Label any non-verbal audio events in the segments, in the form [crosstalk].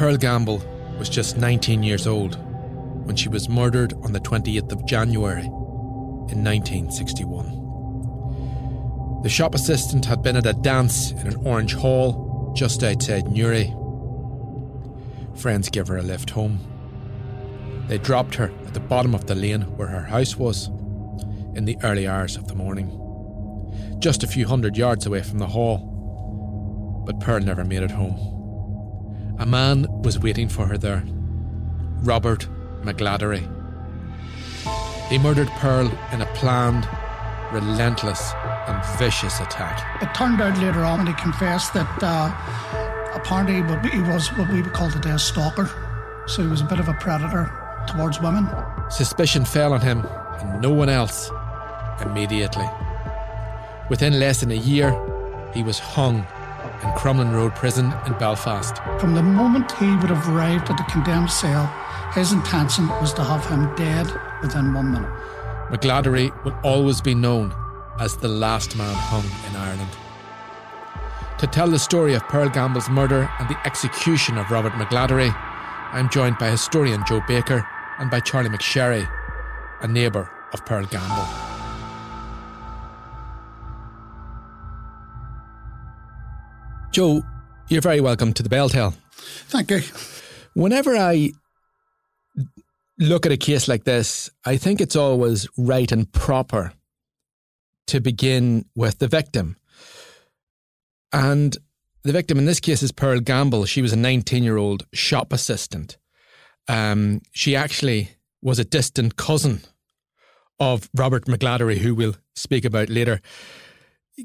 Pearl Gamble was just 19 years old when she was murdered on the 20th of January in 1961. The shop assistant had been at a dance in an orange hall just outside Newry. Friends gave her a lift home. They dropped her at the bottom of the lane where her house was in the early hours of the morning, just a few hundred yards away from the hall. But Pearl never made it home. A man was waiting for her there Robert McGladdery. He murdered Pearl in a planned, relentless, and vicious attack. It turned out later on when he confessed that uh, apparently he was what we would call today a stalker. So he was a bit of a predator towards women. Suspicion fell on him and no one else immediately. Within less than a year, he was hung in Crumlin Road Prison in Belfast. From the moment he would have arrived at the condemned cell, his intention was to have him dead within one minute. McGladdery will always be known as the last man hung in Ireland. To tell the story of Pearl Gamble's murder and the execution of Robert McGladdery, I'm joined by historian Joe Baker and by Charlie McSherry, a neighbour of Pearl Gamble. Joe, you're very welcome to the Bell Tell. Thank you. Whenever I look at a case like this, I think it's always right and proper to begin with the victim. And the victim in this case is Pearl Gamble. She was a 19 year old shop assistant. Um, she actually was a distant cousin of Robert McGladdery, who we'll speak about later.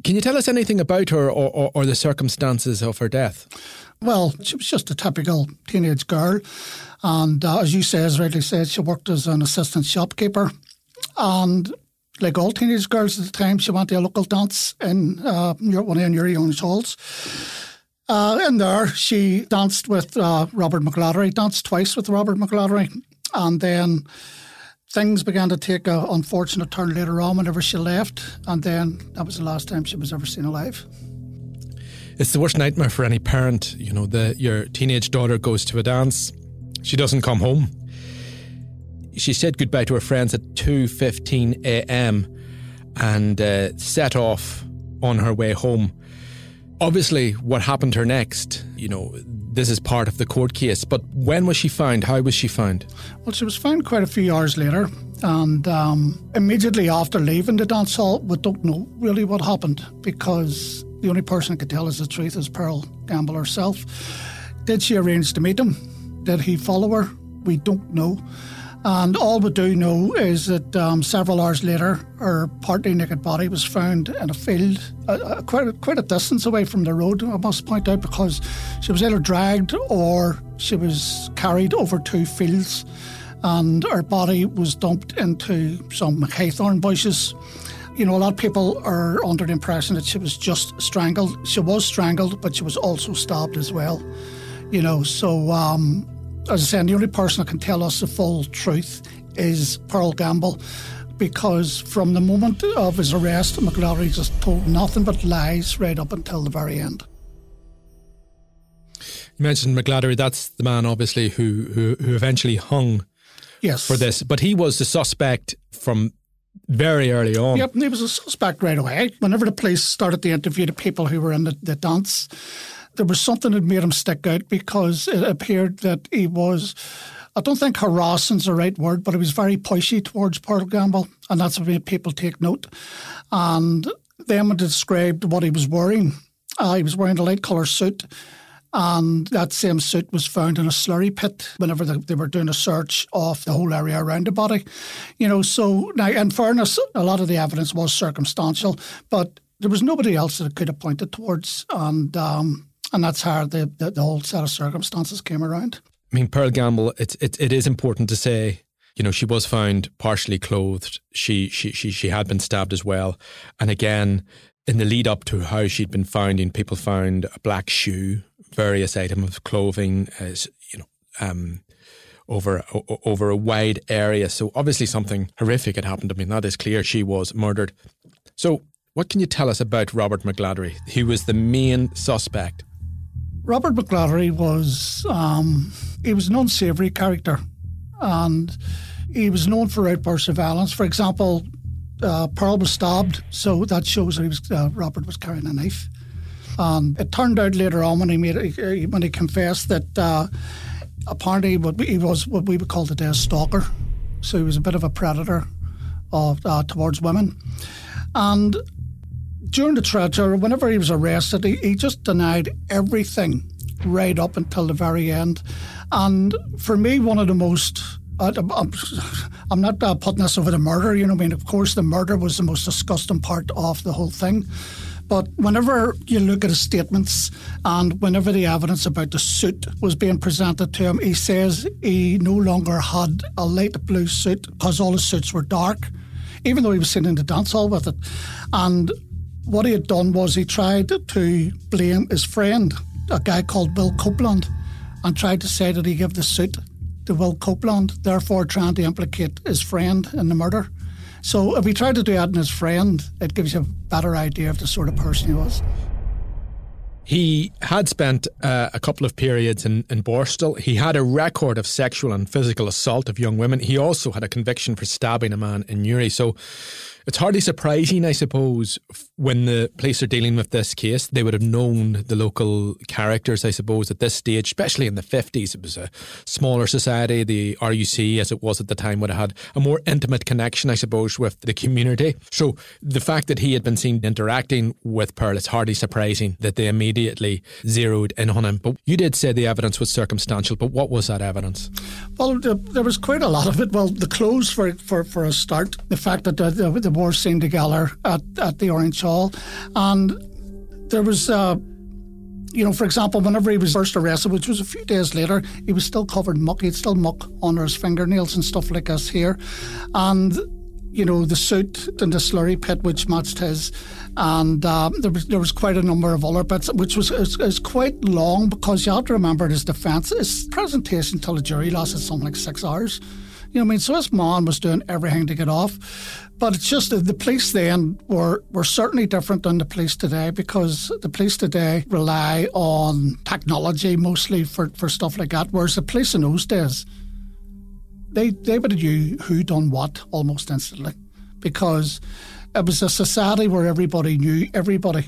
Can you tell us anything about her or, or, or, the circumstances of her death? Well, she was just a typical teenage girl. And uh, as you say, as rightly said, she worked as an assistant shopkeeper. And like all teenage girls at the time, she went to a local dance in uh, one of your own halls. Uh, in there, she danced with uh, Robert McGladdery, danced twice with Robert McGladdery. And then things began to take an unfortunate turn later on whenever she left, and then that was the last time she was ever seen alive. It's the worst nightmare for any parent. You know, the, your teenage daughter goes to a dance, she doesn't come home. She said goodbye to her friends at 2:15 a.m. and uh, set off on her way home. Obviously, what happened to her next, you know, this is part of the court case. But when was she found? How was she found? Well, she was found quite a few hours later, and um, immediately after leaving the dance hall, we don't know really what happened because the only person that could tell us the truth is Pearl Gamble herself. Did she arrange to meet him? Did he follow her? We don't know. And all we do know is that um, several hours later, her partly naked body was found in a field, uh, quite, a, quite a distance away from the road, I must point out, because she was either dragged or she was carried over two fields, and her body was dumped into some haythorn bushes. You know, a lot of people are under the impression that she was just strangled. She was strangled, but she was also stabbed as well. You know, so um, as I said, the only person that can tell us the full truth is Pearl Gamble because from the moment of his arrest, McGladdery just told nothing but lies right up until the very end. You mentioned McGladdery. That's the man, obviously, who who, who eventually hung Yes. for this, but he was the suspect from very early on. Yep, he was a suspect right away. Whenever the police started to interview the people who were in the, the dance, there was something that made him stick out because it appeared that he was, I don't think harassing's the right word, but he was very pushy towards Pearl Gamble, and that's what made people take note. And then described what he was wearing, uh, he was wearing a light colour suit. And that same suit was found in a slurry pit whenever they, they were doing a search of the whole area around the body. You know, so now, in fairness, a lot of the evidence was circumstantial, but there was nobody else that could have pointed towards. And um, and that's how the, the, the whole set of circumstances came around. I mean, Pearl Gamble. It's it, it is important to say. You know, she was found partially clothed. She she she she had been stabbed as well, and again, in the lead up to how she'd been found, in people found a black shoe, various items of clothing, as you know, um, over over a wide area. So obviously something horrific had happened. I mean, that is clear. She was murdered. So, what can you tell us about Robert McGladdery? He was the main suspect. Robert McGladdery was um, he was an unsavoury character, and he was known for outbursts of violence. For example, uh, Pearl was stabbed, so that shows that he was, uh, Robert was carrying a knife. And it turned out later on when he made it, when he confessed that uh, apparently he was what we would call today a stalker. So he was a bit of a predator of, uh, towards women, and during the trial, whenever he was arrested, he, he just denied everything right up until the very end. And for me, one of the most I'm not uh, putting this over the murder, you know. I mean, of course, the murder was the most disgusting part of the whole thing. But whenever you look at his statements and whenever the evidence about the suit was being presented to him, he says he no longer had a light blue suit because all his suits were dark, even though he was sitting in the dance hall with it. And what he had done was he tried to blame his friend, a guy called Will Copeland, and tried to say that he gave the suit to Will Copeland, therefore trying to implicate his friend in the murder. So if he tried to do that in his friend, it gives you a better idea of the sort of person he was. He had spent uh, a couple of periods in, in Borstal. He had a record of sexual and physical assault of young women. He also had a conviction for stabbing a man in Newry. So it's hardly surprising, I suppose, when the police are dealing with this case. They would have known the local characters, I suppose, at this stage, especially in the 50s. It was a smaller society. The RUC, as it was at the time, would have had a more intimate connection, I suppose, with the community. So the fact that he had been seen interacting with Pearl, it's hardly surprising that they immediately zeroed in on him. But you did say the evidence was circumstantial, but what was that evidence? Well, there was quite a lot of it. Well, the clothes for for, for a start, the fact that uh, the, the, the were seen together at, at the Orange Hall, and there was. Uh, you know, for example, whenever he was first arrested, which was a few days later, he was still covered muck. He had still muck under his fingernails and stuff like this here. And, you know, the suit and the slurry pit, which matched his. And um, there, was, there was quite a number of other bits, which was is, is quite long because you have to remember his defence, his presentation till the jury lasted something like six hours. You know I mean? So his man was doing everything to get off. But it's just that the police then were, were certainly different than the police today because the police today rely on technology mostly for, for stuff like that, whereas the police in those days, they, they would have knew who done what almost instantly because it was a society where everybody knew everybody.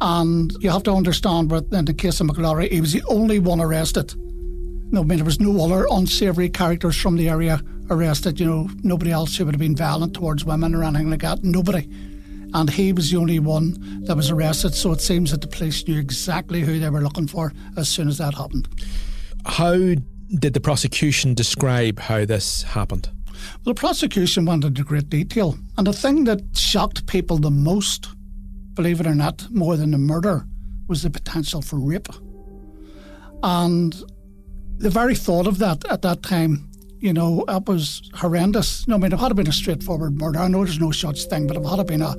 And you have to understand, in the case of McGladdery, he was the only one arrested. No, I mean, there was no other unsavoury characters from the area arrested. You know, nobody else who would have been violent towards women or anything like that. Nobody. And he was the only one that was arrested. So it seems that the police knew exactly who they were looking for as soon as that happened. How did the prosecution describe how this happened? Well, the prosecution went into great detail. And the thing that shocked people the most, believe it or not, more than the murder, was the potential for rape. And the very thought of that at that time, you know, that was horrendous. I mean, it had been a straightforward murder. I know there's no such thing, but it had been a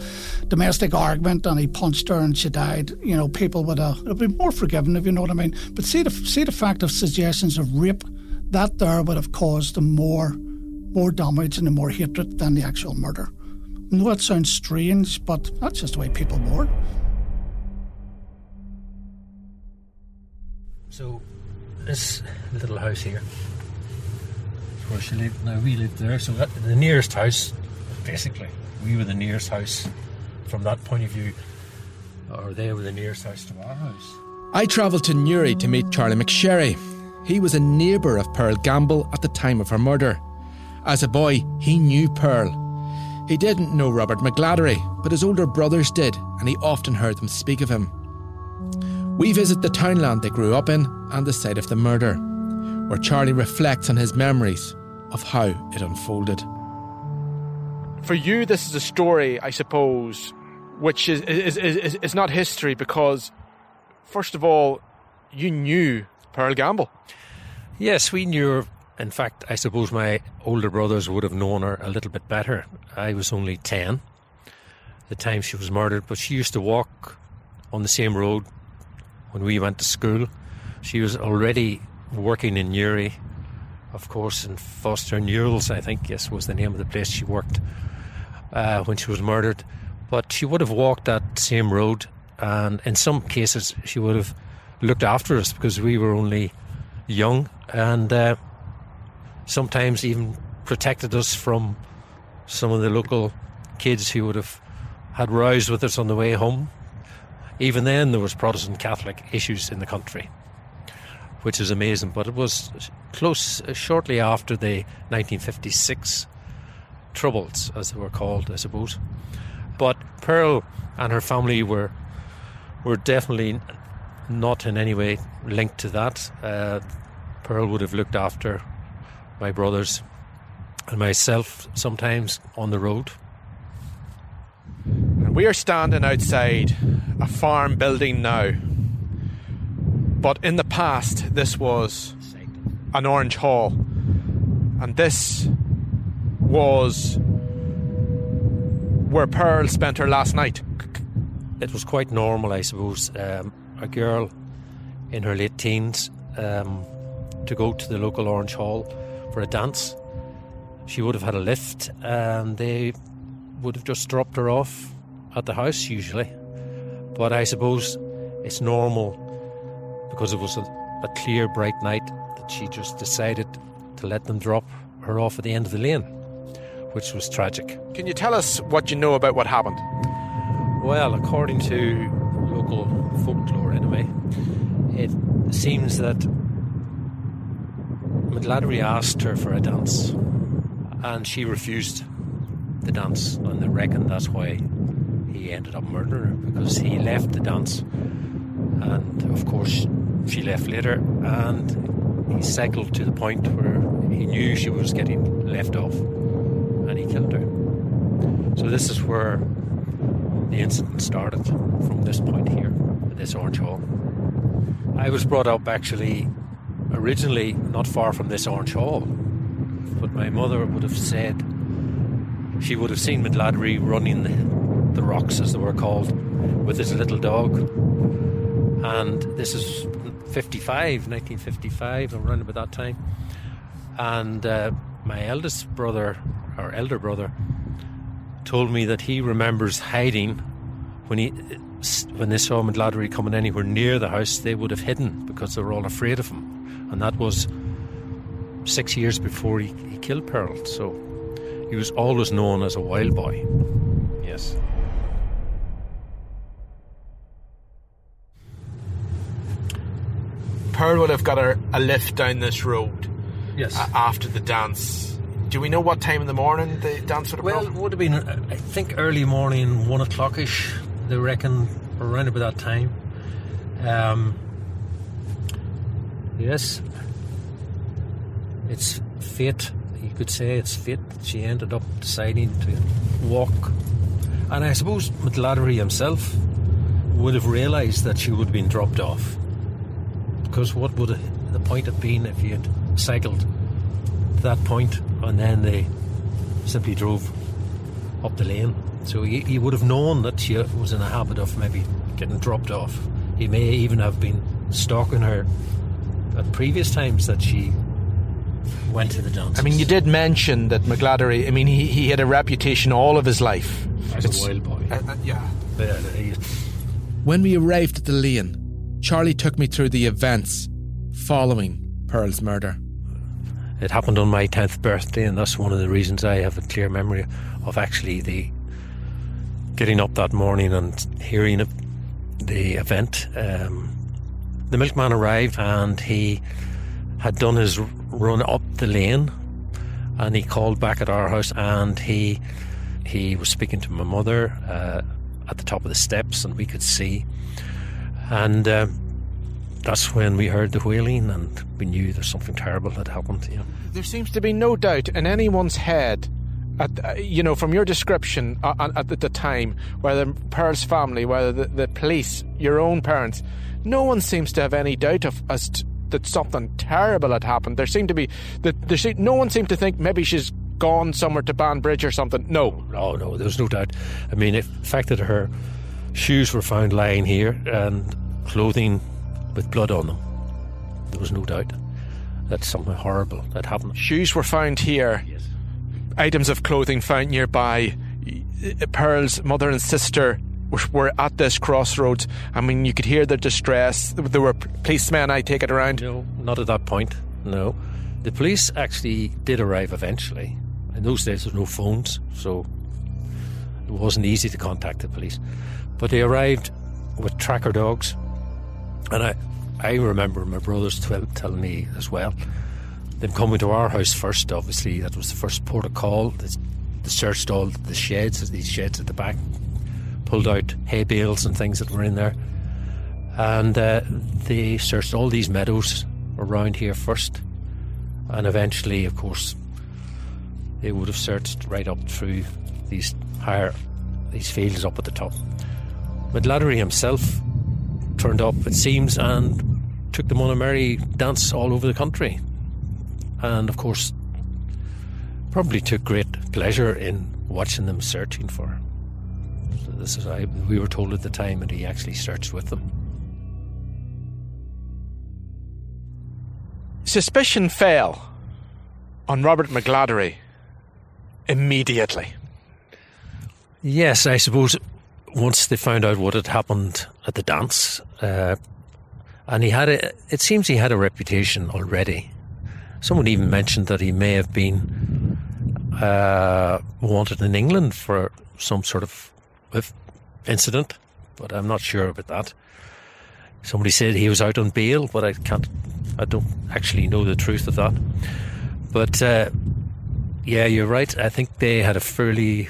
domestic argument and he punched her and she died, you know, people would have, it'd be more forgiven, if you know what I mean. But see the, see the fact of suggestions of rape, that there would have caused the more, more damage and the more hatred than the actual murder. I know that sounds strange, but that's just the way people were. So, this little house here, where she lived. Now we lived there, so that, the nearest house, basically, we were the nearest house from that point of view, or they were the nearest house to our house. I travelled to Newry to meet Charlie McSherry. He was a neighbour of Pearl Gamble at the time of her murder. As a boy, he knew Pearl. He didn't know Robert McGladdery, but his older brothers did, and he often heard them speak of him. We visit the townland they grew up in and the site of the murder, where Charlie reflects on his memories of how it unfolded. For you, this is a story, I suppose, which is, is, is, is not history because, first of all, you knew Pearl Gamble. Yes, we knew her. In fact, I suppose my older brothers would have known her a little bit better. I was only 10 the time she was murdered, but she used to walk on the same road when we went to school. She was already working in Newry, of course, in Foster Newells, I think, yes, was the name of the place she worked uh, when she was murdered. But she would have walked that same road, and in some cases, she would have looked after us because we were only young and uh, sometimes even protected us from some of the local kids who would have had rows with us on the way home. Even then, there was Protestant Catholic issues in the country, which is amazing. But it was close, uh, shortly after the 1956 Troubles, as they were called, I suppose. But Pearl and her family were were definitely not in any way linked to that. Uh, Pearl would have looked after my brothers and myself sometimes on the road. We are standing outside a farm building now. But in the past, this was an orange hall. And this was where Pearl spent her last night. It was quite normal, I suppose. Um, a girl in her late teens um, to go to the local Orange Hall for a dance. She would have had a lift and they would have just dropped her off at the house usually. But I suppose it's normal because it was a, a clear, bright night that she just decided to let them drop her off at the end of the lane, which was tragic. Can you tell us what you know about what happened? Well, according to local folklore, anyway, it seems that McGladdery asked her for a dance and she refused the dance, and they reckon that's why he ended up murdering her because he left the dance, and of course, she left later, and he cycled to the point where he knew she was getting left off, and he killed her. So, this is where the incident started from this point here, this orange hall. I was brought up actually originally not far from this orange hall, but my mother would have said she would have seen McGladdery running the, the rocks, as they were called, with his little dog. And this is 55, 1955, around about that time. And uh, my eldest brother, or elder brother, told me that he remembers hiding when he when they saw McGladdery coming anywhere near the house, they would have hidden because they were all afraid of him. And that was six years before he, he killed Pearl. So he was always known as a wild boy. Yes. Pearl would have got a, a lift down this road Yes. a- after the dance. Do we know what time in the morning the dance would have Well, it would have been, uh, I think, early morning, one o'clockish. They reckon around about that time. Um, yes, it's fate. You could say it's fate. She ended up deciding to walk, and I suppose McGladdery himself would have realised that she would have been dropped off. Because what would the point have been if he had cycled to that point and then they simply drove up the lane. So he, he would have known that she was in the habit of maybe getting dropped off. He may even have been stalking her at previous times that she went to the dance. I mean, you did mention that McGladdery, I mean, he, he had a reputation all of his life. as It's- a wild boy. Uh, uh, yeah. Yeah, When we arrived at the lane, Charlie took me through the events following Pearl's murder. It happened on my 10th birthday, and that's one of the reasons I have a clear memory of actually the getting up that morning and hearing of the event. Um, the milkman arrived and he had done his run up the lane and he called back at our house and he he was speaking to my mother uh, at the top of the steps and we could see and uh, that's when we heard the wailing and we knew there's something terrible had happened. You know. There seems to be no doubt in anyone's head, at, uh, you know, from your description uh, at, at, the time, whether Pearl's family, whether the, the, police, your own parents, no one seems to have any doubt of as to, that something terrible had happened. There seemed to be that there seemed, no one seemed to think maybe she's gone somewhere to Banbridge or something. No, no, no. There's no doubt. I mean, fact that her shoes were found lying here and clothing with blood on them. There was no doubt that something horrible had happened. Shoes were found here. Yes. Items of clothing found nearby. Pearl's mother and sister were at this crossroads. I mean, you could hear their distress. There were policemen, I take it, around. No, not at that point. No. The police actually did arrive eventually. In those days, there were no phones, so it wasn't easy to contact the police. But they arrived with tracker dogs and I, I remember my brothers t- telling me as well, them coming to our house first, obviously, that was the first port of call. They, they searched all the sheds, these sheds at the back, pulled out hay bales and things that were in there. And uh, they searched all these meadows around here first. And eventually, of course, they would have searched right up through these higher, these fields up at the top. McGladdery himself turned up, it seems, and took them on a merry dance all over the country. And of course, probably took great pleasure in watching them searching for her. So this is I, we were told at the time, that he actually searched with them. Suspicion fell on Robert McGladdery immediately. Yes, I suppose once they found out what had happened at the dance, uh, and he had a, it seems he had a reputation already. Someone even mentioned that he may have been uh, wanted in England for some sort of incident, but I'm not sure about that. Somebody said he was out on bail, but I can't, I don't actually know the truth of that. But uh, yeah, you're right. I think they had a fairly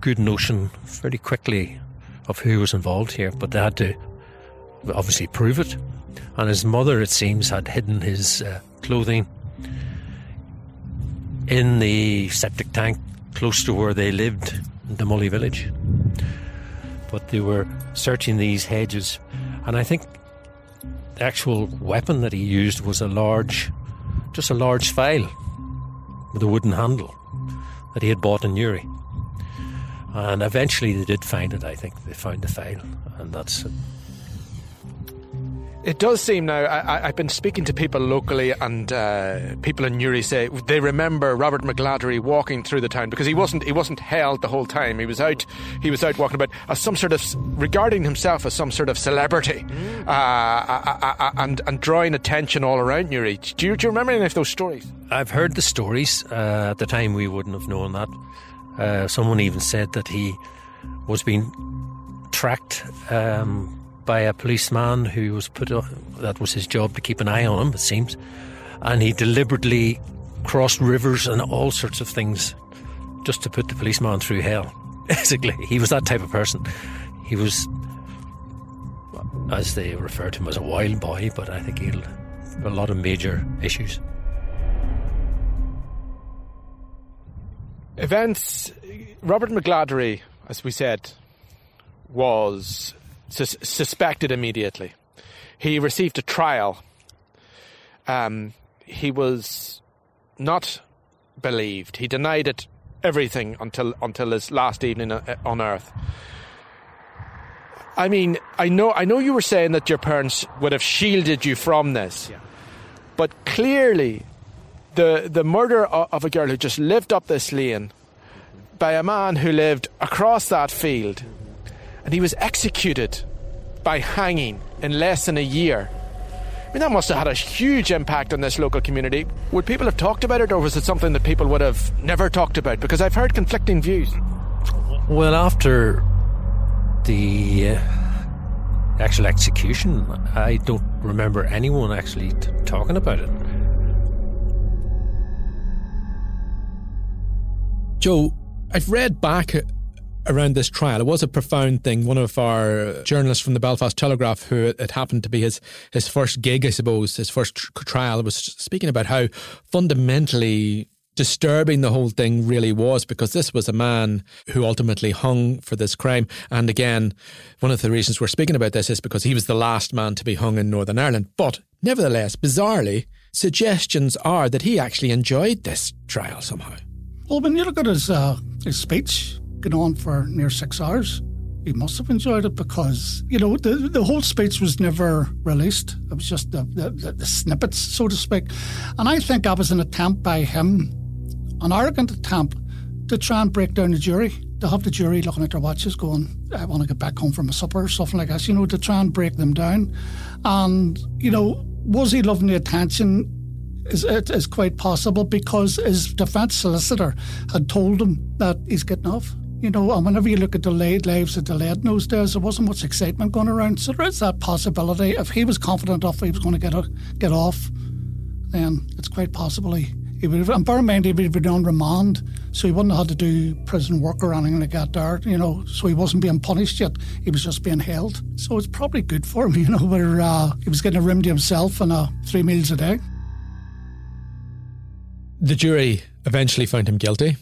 good notion fairly quickly of who was involved here, but they had to obviously prove it. And his mother, it seems, had hidden his uh, clothing in the septic tank close to where they lived, in Damolly village. But they were searching these hedges, and I think the actual weapon that he used was a large, just a large file with a wooden handle that he had bought in Newry. And eventually they did find it, I think. They found the file, and that's it. It does seem now, I, have been speaking to people locally, and uh, people in Newry say they remember Robert McGladdery walking through the town because he wasn't he wasn't held the whole time. He was out he was out walking about as some sort of regarding himself as some sort of celebrity, mm. uh, uh, uh, uh and and drawing attention all around Newry. Do you, do you remember any of those stories? I've heard the stories. Uh, at the time, we wouldn't have known that. Uh, someone even said that he was being tracked um, by a policeman who was put that was his job to keep an eye on him, it seems. And he deliberately crossed rivers and all sorts of things just to put the policeman through hell. [laughs] Basically, he was that type of person. He was, as they refer to him, as a wild boy, but I think he had a lot of major issues. Events. Robert McGladdery, as we said, was sus- suspected immediately. He received a trial. Um, he was not believed. He denied it everything until until his last evening uh, on earth. I mean, I know I know you were saying that your parents would have shielded you from this. Yeah. But clearly the the murder of a girl who just lived up this lane by a man who lived across that field, and he was executed by hanging in less than a year. I mean, that must have had a huge impact on this local community. Would people have talked about it, or was it something that people would have never talked about? Because I've heard conflicting views. Well, after the uh, actual execution, I don't remember anyone actually t- talking about it. Joe, I've read back around this trial. It was a profound thing. One of our journalists from the Belfast Telegraph, who it happened to be his, his first gig, I suppose, his first tr- trial, was speaking about how fundamentally disturbing the whole thing really was because this was a man who ultimately hung for this crime. And again, one of the reasons we're speaking about this is because he was the last man to be hung in Northern Ireland. But nevertheless, bizarrely, suggestions are that he actually enjoyed this trial somehow. Well, when you look at his, uh, his speech, going on for near six hours, he must have enjoyed it because, you know, the, the whole speech was never released. It was just the, the, the snippets, so to speak. And I think that was an attempt by him an arrogant attempt to try and break down the jury, to have the jury looking at their watches going, I want to get back home from a supper or something like that, you know, to try and break them down. And, you know, was he loving the attention? Is, it is quite possible because his defence solicitor had told him that he's getting off. You know, and whenever you look at delayed lives of delayed in those days, there wasn't much excitement going around. So there is that possibility. If he was confident enough he was going to get a, get off, then it's quite possible he, he would have, and bear in mind, he would have been on remand, so he wouldn't have had to do prison work or anything like that there, you know, so he wasn't being punished yet, he was just being held. So it's probably good for him, [laughs] you know, where uh, he was getting a room to himself and uh, three meals a day. The jury eventually found him guilty,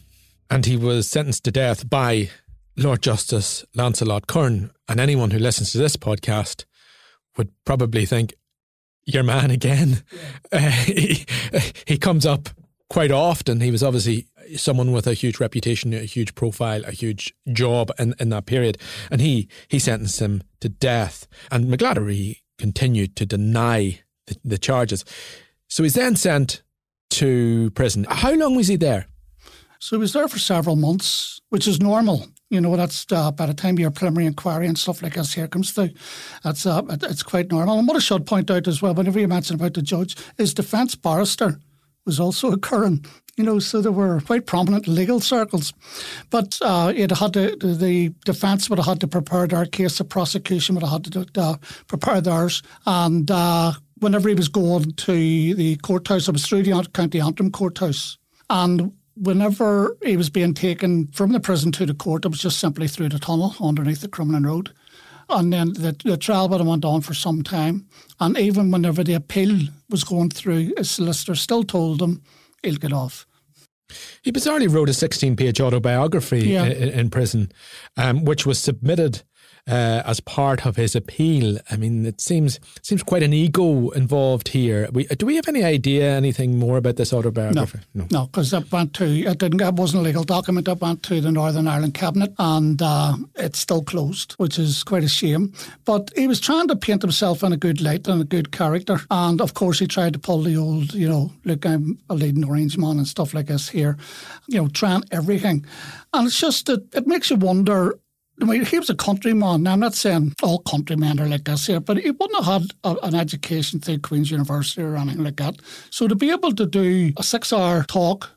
and he was sentenced to death by Lord Justice Lancelot Curran. And anyone who listens to this podcast would probably think, your man again. Uh, [laughs] he, he comes up quite often. He was obviously someone with a huge reputation, a huge profile, a huge job in, in that period. And he, he sentenced him to death. And McGladdery continued to deny the, the charges. So he's then sent to prison. How long was he there? So he was there for several months, which is normal. You know, that's uh, by the time your preliminary inquiry and stuff like this here comes through, that's uh, it's quite normal. And what I should point out as well, whenever you mention about the judge, his defence barrister was also [laughs] a Curran. You know, so there were quite prominent legal circles. But uh, it had to, the defence would have had to prepare their case, the prosecution would have had to uh, prepare theirs. And uh, whenever he was going to the courthouse, it was through the County Antrim courthouse. And whenever he was being taken from the prison to the court, it was just simply through the tunnel underneath the Crumlin Road. And then the, the trial have went on for some time. And even whenever the appeal was going through, his solicitor still told him he'll get off. He bizarrely wrote a 16 page autobiography yeah. in, in, prison, um, which was submitted uh, as part of his appeal. I mean, it seems seems quite an ego involved here. We, do we have any idea anything more about this autobiography? No, because no, it went to it didn't it wasn't a legal document. It went to the Northern Ireland Cabinet, and uh, it's still closed, which is quite a shame. But he was trying to paint himself in a good light and a good character, and of course he tried to pull the old, you know, look, I'm a leading orange man and stuff like this here, you know, trying everything, and it's just that it makes you wonder I mean, he was a countryman. Now, I'm not saying all countrymen are like this here, but he wouldn't have had a, an education through Queen's University or anything like that. So to be able to do a six hour talk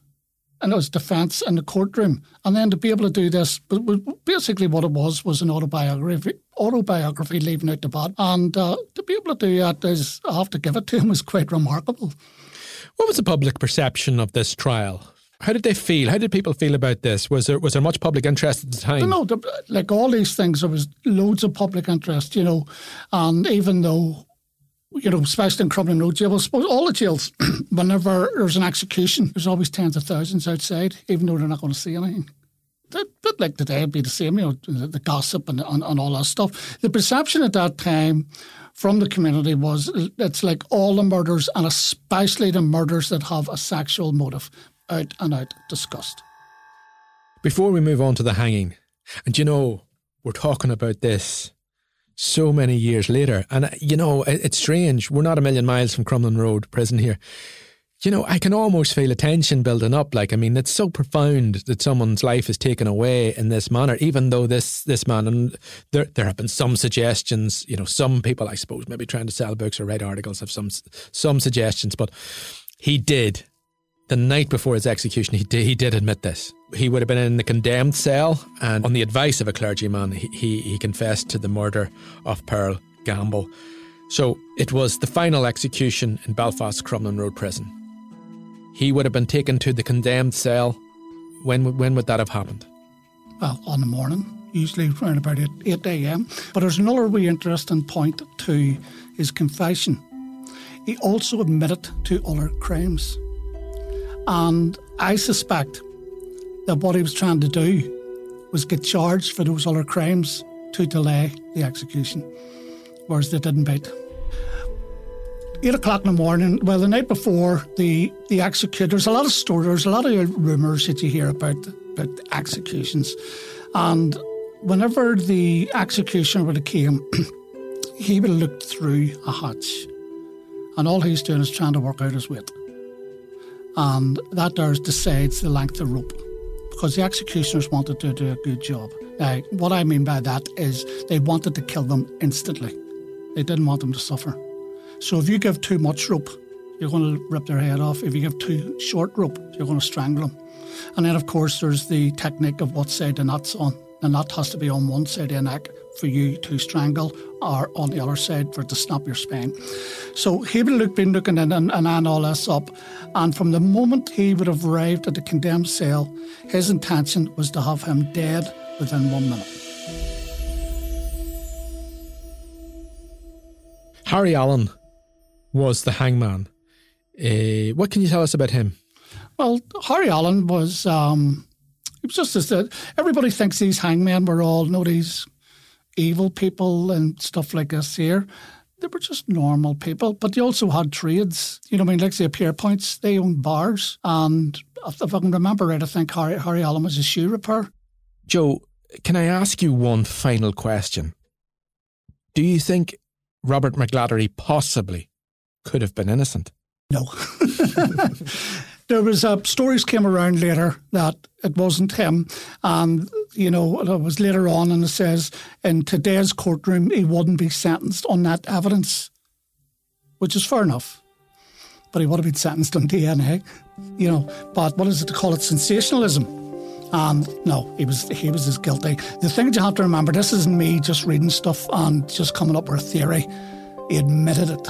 and it was defence in the courtroom, and then to be able to do this, basically what it was was an autobiography, autobiography leaving out the bad, and uh, to be able to do that is, I have to give it to him, [laughs] was quite remarkable. What was the public perception of this trial? How did they feel? How did people feel about this? Was there was there much public interest at the time? No, like all these things, there was loads of public interest, you know, and even though you know, especially in Crumlin Road jail. Suppose all the jails, [clears throat] whenever there's an execution, there's always tens of thousands outside, even though they're not going to see anything. But like today, it'd be the same, you know, the, the gossip and, and, and, all that stuff. The perception at that time from the community was it's like all the murders, and especially the murders that have a sexual motive out and out disgust. Before we move on to the hanging, and you know, we're talking about this so many years later, and uh, you know, it's strange. We're not a million miles from Crumlin Road prison here. you know, I can almost feel a tension building up. Like, I mean, it's so profound that someone's life is taken away in this manner, even though this this man, and there, there have been some suggestions, you know, some people, I suppose, maybe trying to sell books or write articles have some some suggestions, but he did. The night before his execution, he did, he did admit this. He would have been in the condemned cell, and on the advice of a clergyman, he, he, he confessed to the murder of Pearl Gamble. So it was the final execution in Belfast's Crumlin Road prison he would have been taken to the condemned cell. When when would that have happened? Well, on the morning, usually around about 8, 8 a.m. But there's another really interesting point to his confession. He also admitted to other crimes. And I suspect that what he was trying to do was get charged for those other crimes to delay the execution, whereas they didn't beat eight o'clock in the morning. Well, the night before the the execute, there's a lot of stories, a lot of rumours that you hear about about executions, and whenever the executioner would have came, [clears throat] he would have looked through a hatch, and all he's doing is trying to work out his weight, and that there decides the length of rope, because the executioners wanted to do a good job. Now, what I mean by that is they wanted to kill them instantly. They didn't want them to suffer. So if you give too much rope, you're going to rip their head off. If you give too short rope, you're going to strangle them. And then, of course, there's the technique of what side the knot's on. The knot has to be on one side of the neck for you to strangle, or on the other side for it to snap your spine. So he would have been looking in and, and all this up. And from the moment he would have arrived at the condemned cell, his intention was to have him dead within one minute. Harry Allen was the hangman. Uh, what can you tell us about him? Well, Harry Allen was. Um, it was just as that everybody thinks these hangmen were all you know these evil people and stuff like this here. They were just normal people, but they also had trades. You know, I mean, like say Pierrepoints, they owned bars, and if, I can remember right, I think Harry, Harry Allen was a shoe repair. Joe, can I ask you one final question? Do you think Robert McGladdery possibly could have been innocent. No. [laughs] [laughs] there was uh, stories came around later that it wasn't him, and you know it was later on, and it says in today's courtroom he wouldn't be sentenced on that evidence, which is fair enough, but he would have been sentenced on DNA, you know. But what is it to call it sensationalism? And no, he was he was as guilty. The thing you have to remember, this isn't me just reading stuff and just coming up with a theory. He admitted it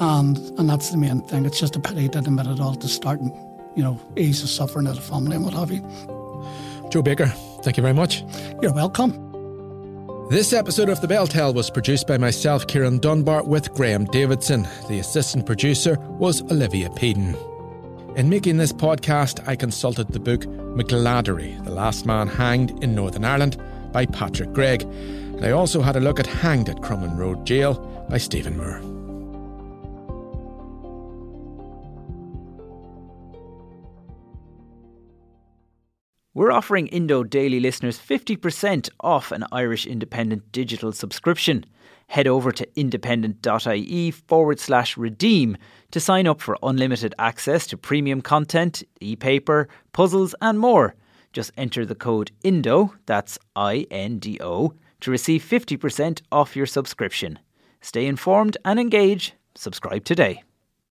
and and that's the main thing. It's just a pity he didn't admit it all to start and you know ease the suffering of the family and what have you. Joe Baker, thank you very much. You're welcome. This episode of The Bell Tell was produced by myself, Ciarán Dunbar, with Graham Davidson. The assistant producer was Olivia Peden. In making this podcast, I consulted the book McGladdery, The Last Man Hanged in Northern Ireland by Patrick Gregg. And I also had a look at Hanged at Crumlin Road Jail by Stephen Moore. We're offering Indo Daily listeners 50% off an Irish Independent digital subscription. Head over to independent.ie forward slash redeem to sign up for unlimited access to premium content, e paper, puzzles, and more. Just enter the code INDO, that's I N D O, to receive 50% off your subscription. Stay informed and engage. Subscribe today.